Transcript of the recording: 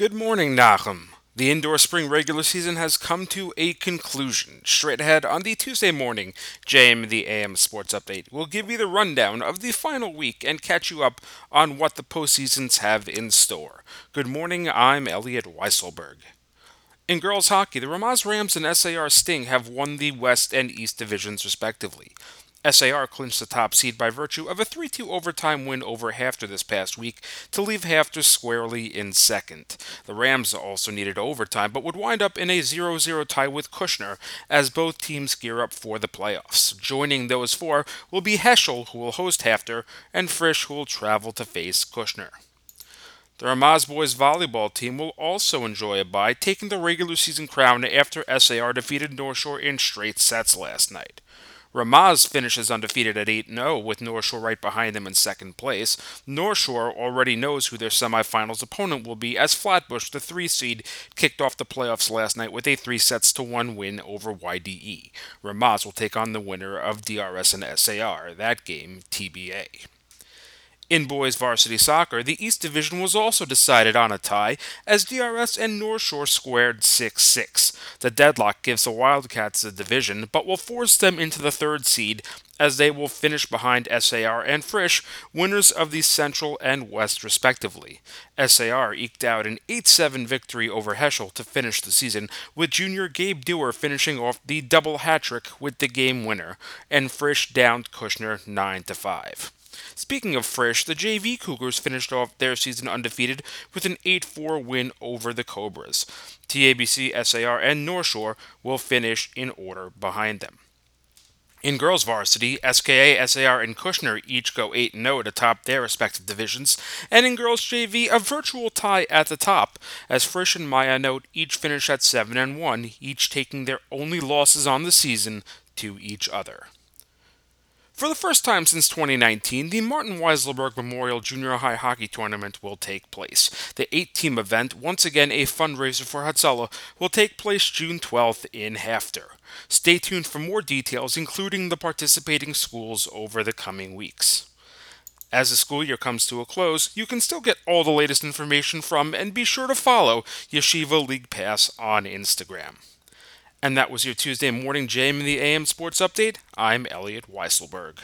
Good morning, Nachum. The indoor spring regular season has come to a conclusion. Straight ahead on the Tuesday morning JM the AM Sports Update, we'll give you the rundown of the final week and catch you up on what the postseasons have in store. Good morning, I'm Elliot Weiselberg. In girls hockey, the Ramaz Rams and SAR Sting have won the West and East divisions respectively. SAR clinched the top seed by virtue of a 3 2 overtime win over HAFTR this past week to leave HAFTR squarely in second. The Rams also needed overtime, but would wind up in a 0 0 tie with Kushner as both teams gear up for the playoffs. Joining those four will be Heschel, who will host HAFTR, and Frisch, who will travel to face Kushner. The Ramaz boys volleyball team will also enjoy a bye, taking the regular season crown after SAR defeated North Shore in straight sets last night. Ramaz finishes undefeated at 8 0, with North Shore right behind them in second place. North Shore already knows who their semifinals opponent will be, as Flatbush, the 3 seed, kicked off the playoffs last night with a 3 sets to 1 win over YDE. Ramaz will take on the winner of DRS and SAR, that game TBA. In boys varsity soccer, the East Division was also decided on a tie as DRS and North Shore squared 6 6. The deadlock gives the Wildcats the division, but will force them into the third seed as they will finish behind SAR and Frisch, winners of the Central and West respectively. SAR eked out an 8 7 victory over Heschel to finish the season, with junior Gabe Dewar finishing off the double hat trick with the game winner, and Frisch downed Kushner 9 5. Speaking of Frisch, the JV Cougars finished off their season undefeated with an 8 4 win over the Cobras. TABC, SAR, and North Shore will finish in order behind them. In girls varsity, SKA, SAR, and Kushner each go 8 0 to top their respective divisions, and in girls JV, a virtual tie at the top, as Frisch and Maayanot each finish at 7 1, each taking their only losses on the season to each other. For the first time since 2019, the Martin Weiselberg Memorial Junior High Hockey Tournament will take place. The eight team event, once again a fundraiser for Hatzalah, will take place June 12th in HAFTR. Stay tuned for more details, including the participating schools, over the coming weeks. As the school year comes to a close, you can still get all the latest information from and be sure to follow Yeshiva League Pass on Instagram. And that was your Tuesday morning JM in the AM Sports Update. I'm Elliot Weiselberg.